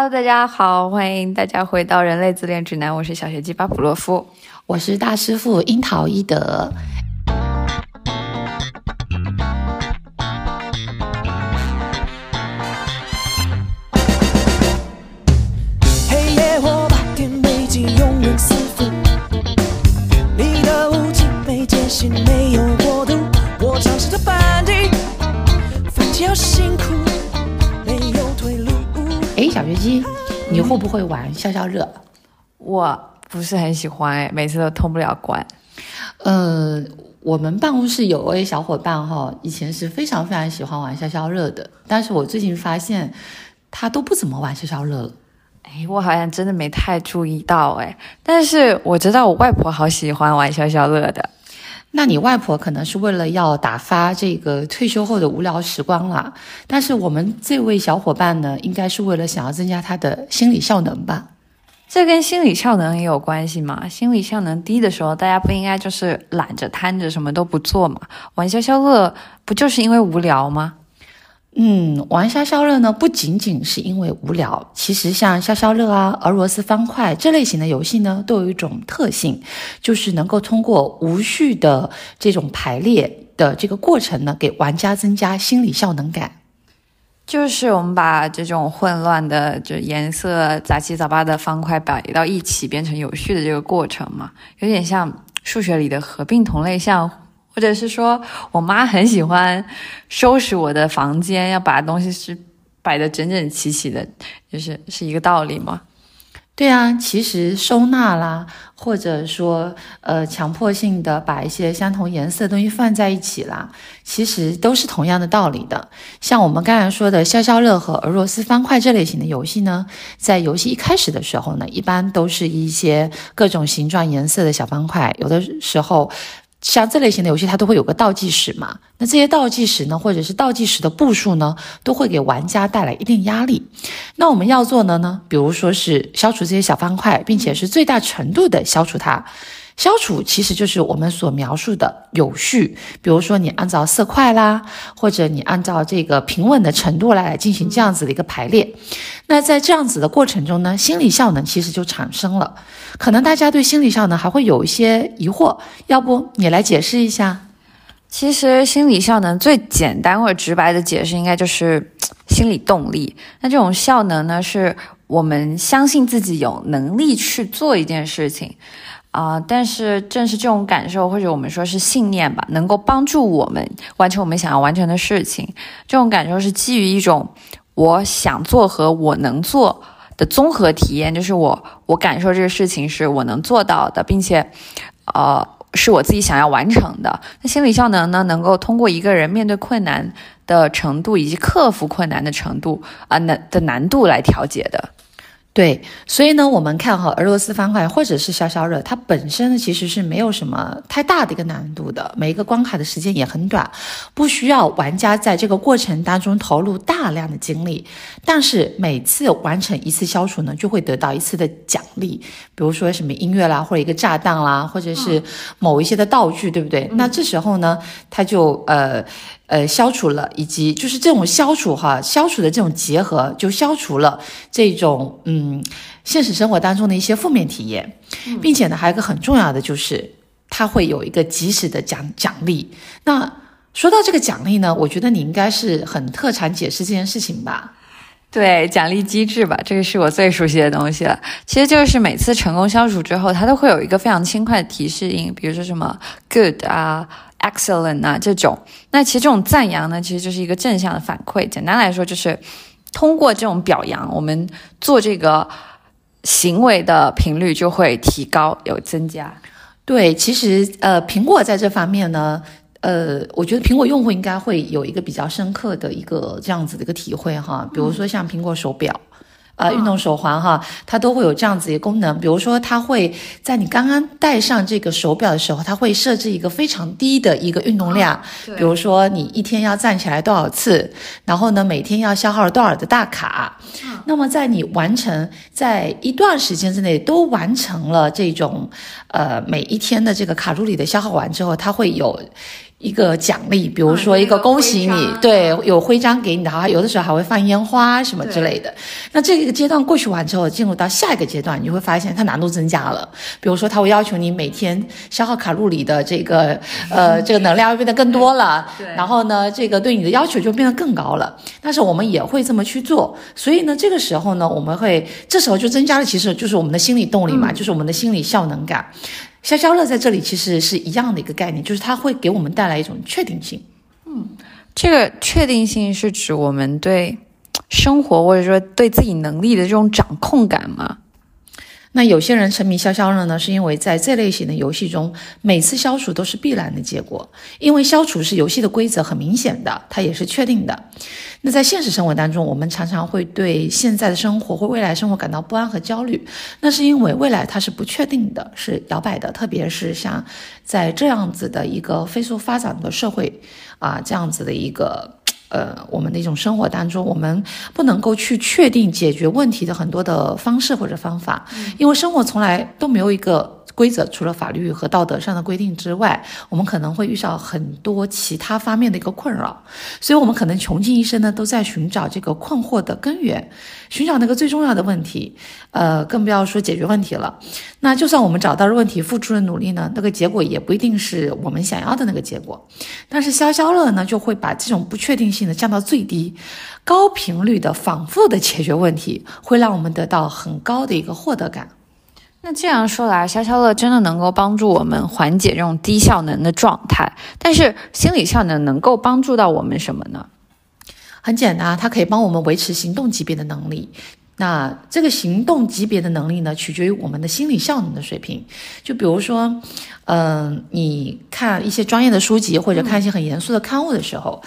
Hello，大家好，欢迎大家回到人类自恋指南，我是小学鸡巴普洛夫，我是大师傅樱桃伊德。会不会玩消消乐？我不是很喜欢哎，每次都通不了关。呃，我们办公室有位小伙伴哈，以前是非常非常喜欢玩消消乐的，但是我最近发现他都不怎么玩消消乐了。哎，我好像真的没太注意到哎，但是我知道我外婆好喜欢玩消消乐的。那你外婆可能是为了要打发这个退休后的无聊时光了，但是我们这位小伙伴呢，应该是为了想要增加他的心理效能吧？这跟心理效能也有关系嘛？心理效能低的时候，大家不应该就是懒着瘫着什么都不做嘛？玩消消乐不就是因为无聊吗？嗯，玩消消乐呢，不仅仅是因为无聊，其实像消消乐啊、俄罗斯方块这类型的游戏呢，都有一种特性，就是能够通过无序的这种排列的这个过程呢，给玩家增加心理效能感。就是我们把这种混乱的、就颜色杂七杂八的方块摆到一起，变成有序的这个过程嘛，有点像数学里的合并同类项，或者是说我妈很喜欢收拾我的房间，要把东西是摆得整整齐齐的，就是是一个道理吗？对啊，其实收纳啦，或者说呃强迫性的把一些相同颜色的东西放在一起啦，其实都是同样的道理的。像我们刚才说的消消乐和俄罗斯方块这类型的游戏呢，在游戏一开始的时候呢，一般都是一些各种形状、颜色的小方块，有的时候。像这类型的游戏，它都会有个倒计时嘛？那这些倒计时呢，或者是倒计时的步数呢，都会给玩家带来一定压力。那我们要做的呢，比如说是消除这些小方块，并且是最大程度的消除它。消除其实就是我们所描述的有序，比如说你按照色块啦，或者你按照这个平稳的程度来进行这样子的一个排列。那在这样子的过程中呢，心理效能其实就产生了。可能大家对心理效能还会有一些疑惑，要不你来解释一下？其实心理效能最简单或者直白的解释，应该就是心理动力。那这种效能呢，是我们相信自己有能力去做一件事情。啊！但是正是这种感受，或者我们说是信念吧，能够帮助我们完成我们想要完成的事情。这种感受是基于一种我想做和我能做的综合体验，就是我我感受这个事情是我能做到的，并且，呃，是我自己想要完成的。那心理效能呢，能够通过一个人面对困难的程度以及克服困难的程度啊难的难度来调节的。对，所以呢，我们看哈，俄罗斯方块或者是消消乐，它本身呢其实是没有什么太大的一个难度的，每一个关卡的时间也很短，不需要玩家在这个过程当中投入大量的精力。但是每次完成一次消除呢，就会得到一次的奖励，比如说什么音乐啦，或者一个炸弹啦，或者是某一些的道具，对不对？那这时候呢，它就呃。呃，消除了，以及就是这种消除哈，消除的这种结合，就消除了这种嗯，现实生活当中的一些负面体验，并且呢，还有一个很重要的就是，它会有一个及时的奖奖励。那说到这个奖励呢，我觉得你应该是很特产解释这件事情吧？对，奖励机制吧，这个是我最熟悉的东西了。其实就是每次成功消除之后，它都会有一个非常轻快的提示音，比如说什么 good 啊。Excellent 啊，这种，那其实这种赞扬呢，其实就是一个正向的反馈。简单来说，就是通过这种表扬，我们做这个行为的频率就会提高，有增加。对，其实呃，苹果在这方面呢，呃，我觉得苹果用户应该会有一个比较深刻的一个这样子的一个体会哈。比如说像苹果手表。呃，运动手环哈，它都会有这样子一个功能。比如说，它会在你刚刚戴上这个手表的时候，它会设置一个非常低的一个运动量。比如说，你一天要站起来多少次，然后呢，每天要消耗多少的大卡。那么，在你完成在一段时间之内都完成了这种，呃，每一天的这个卡路里的消耗完之后，它会有。一个奖励，比如说一个恭喜你，对，有徽章给你的，还有的时候还会放烟花什么之类的。那这个阶段过去完之后，进入到下一个阶段，你会发现它难度增加了。比如说，它会要求你每天消耗卡路里的这个呃这个能量会变得更多了，然后呢，这个对你的要求就变得更高了。但是我们也会这么去做，所以呢，这个时候呢，我们会这时候就增加了，其实就是我们的心理动力嘛，就是我们的心理效能感。消消乐在这里其实是一样的一个概念，就是它会给我们带来一种确定性。嗯这个确定性是指我们对生活或者说对自己能力的这种掌控感吗？那有些人沉迷消消乐呢，是因为在这类型的游戏中，每次消除都是必然的结果，因为消除是游戏的规则，很明显的，它也是确定的。那在现实生活当中，我们常常会对现在的生活或未来生活感到不安和焦虑，那是因为未来它是不确定的，是摇摆的，特别是像在这样子的一个飞速发展的社会啊，这样子的一个。呃，我们的一种生活当中，我们不能够去确定解决问题的很多的方式或者方法，因为生活从来都没有一个。规则除了法律和道德上的规定之外，我们可能会遇到很多其他方面的一个困扰，所以我们可能穷尽一生呢，都在寻找这个困惑的根源，寻找那个最重要的问题，呃，更不要说解决问题了。那就算我们找到了问题，付出了努力呢，那个结果也不一定是我们想要的那个结果。但是消消乐呢，就会把这种不确定性的降到最低，高频率的反复的解决问题，会让我们得到很高的一个获得感。那这样说来，消消乐真的能够帮助我们缓解这种低效能的状态。但是心理效能能够帮助到我们什么呢？很简单，它可以帮我们维持行动级别的能力。那这个行动级别的能力呢，取决于我们的心理效能的水平。就比如说，嗯，你看一些专业的书籍或者看一些很严肃的刊物的时候。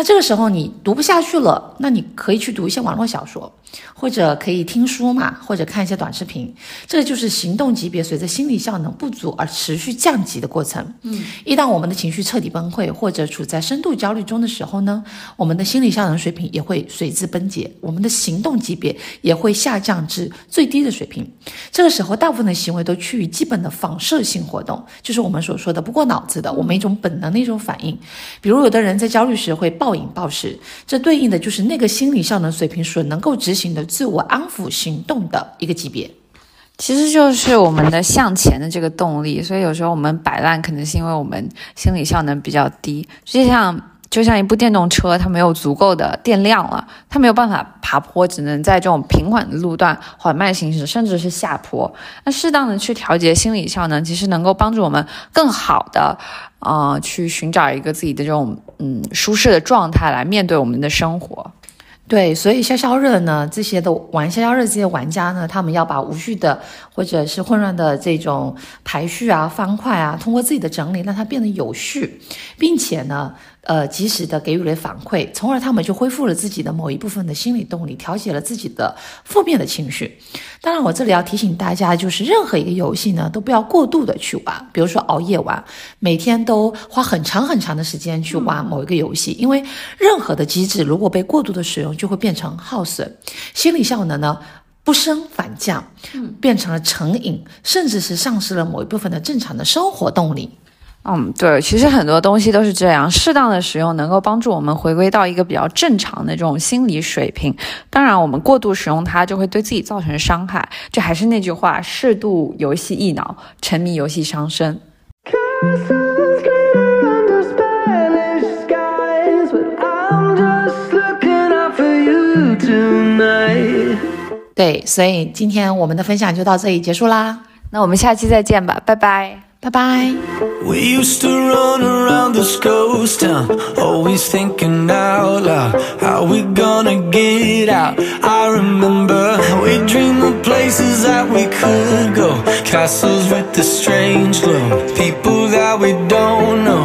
那这个时候你读不下去了，那你可以去读一些网络小说，或者可以听书嘛，或者看一些短视频。这就是行动级别随着心理效能不足而持续降级的过程。嗯，一旦我们的情绪彻底崩溃，或者处在深度焦虑中的时候呢，我们的心理效能水平也会随之崩解，我们的行动级别也会下降至最低的水平。这个时候，大部分的行为都趋于基本的反射性活动，就是我们所说的不过脑子的，我们一种本能的一种反应。比如，有的人在焦虑时会。暴暴饮暴食，这对应的就是那个心理效能水平所能够执行的自我安抚行动的一个级别，其实就是我们的向前的这个动力。所以有时候我们摆烂，可能是因为我们心理效能比较低。就像就像一部电动车，它没有足够的电量了，它没有办法爬坡，只能在这种平缓的路段缓慢行驶，甚至是下坡。那适当的去调节心理效能，其实能够帮助我们更好的。啊，去寻找一个自己的这种嗯舒适的状态来面对我们的生活。对，所以消消热呢，这些的玩消消热这些玩家呢，他们要把无序的或者是混乱的这种排序啊、方块啊，通过自己的整理，让它变得有序，并且呢。呃，及时的给予了反馈，从而他们就恢复了自己的某一部分的心理动力，调节了自己的负面的情绪。当然，我这里要提醒大家，就是任何一个游戏呢，都不要过度的去玩，比如说熬夜玩，每天都花很长很长的时间去玩某一个游戏，因为任何的机制如果被过度的使用，就会变成耗损，心理效能呢不升反降，变成了成瘾，甚至是丧失了某一部分的正常的生活动力。嗯，对，其实很多东西都是这样，适当的使用能够帮助我们回归到一个比较正常的这种心理水平。当然，我们过度使用它就会对自己造成伤害。这还是那句话，适度游戏益脑，沉迷游戏伤身。对，所以今天我们的分享就到这里结束啦。那我们下期再见吧，拜拜。拜拜。We used to run around this ghost town, always thinking out loud, how we gonna get out. I remember we dreamed of places that we could go, castles with a strange glow, people that we don't know.